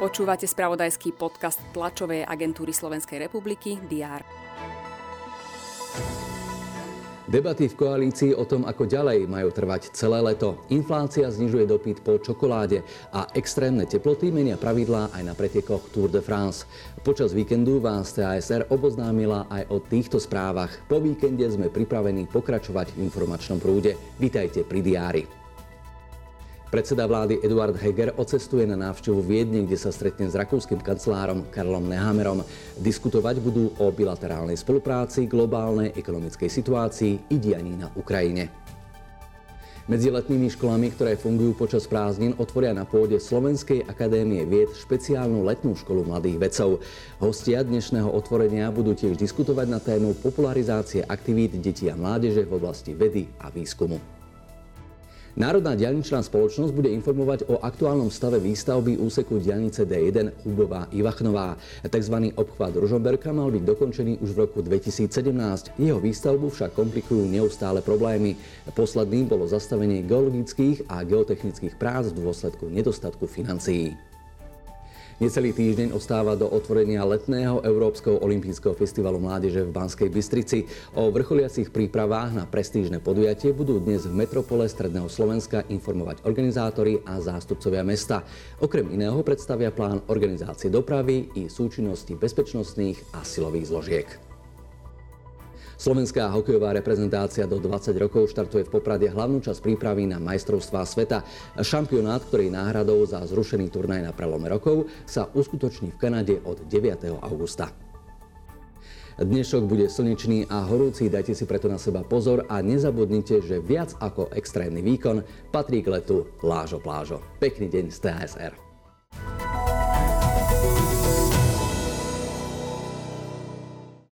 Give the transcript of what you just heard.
Počúvate spravodajský podcast tlačovej agentúry Slovenskej republiky DR. Debaty v koalícii o tom, ako ďalej majú trvať celé leto. Inflácia znižuje dopyt po čokoláde a extrémne teploty menia pravidlá aj na pretekoch Tour de France. Počas víkendu vás TASR oboznámila aj o týchto správach. Po víkende sme pripravení pokračovať v informačnom prúde. Vítajte pri diári. Predseda vlády Eduard Heger ocestuje na návštevu Viedne, kde sa stretne s rakúskym kancelárom Karlom Nehammerom. Diskutovať budú o bilaterálnej spolupráci, globálnej ekonomickej situácii i dianí na Ukrajine. Medzi letnými školami, ktoré fungujú počas prázdnin, otvoria na pôde Slovenskej akadémie vied špeciálnu letnú školu mladých vedcov. Hostia dnešného otvorenia budú tiež diskutovať na tému popularizácie aktivít detí a mládeže v oblasti vedy a výskumu. Národná diaľničná spoločnosť bude informovať o aktuálnom stave výstavby úseku diaľnice D1 Hubová Ivachnová. Takzvaný obchvat Ružomberka mal byť dokončený už v roku 2017. Jeho výstavbu však komplikujú neustále problémy. Posledným bolo zastavenie geologických a geotechnických prác v dôsledku nedostatku financií. Necelý týždeň ostáva do otvorenia letného Európskeho olympijského festivalu mládeže v Banskej Bystrici. O vrcholiacich prípravách na prestížne podujatie budú dnes v metropole Stredného Slovenska informovať organizátori a zástupcovia mesta. Okrem iného predstavia plán organizácie dopravy i súčinnosti bezpečnostných a silových zložiek. Slovenská hokejová reprezentácia do 20 rokov štartuje v Poprade hlavnú časť prípravy na majstrovstvá sveta. Šampionát, ktorý náhradou za zrušený turnaj na prelome rokov, sa uskutoční v Kanade od 9. augusta. Dnešok bude slnečný a horúci, dajte si preto na seba pozor a nezabudnite, že viac ako extrémny výkon patrí k letu Lážo Plážo. Pekný deň z TSR.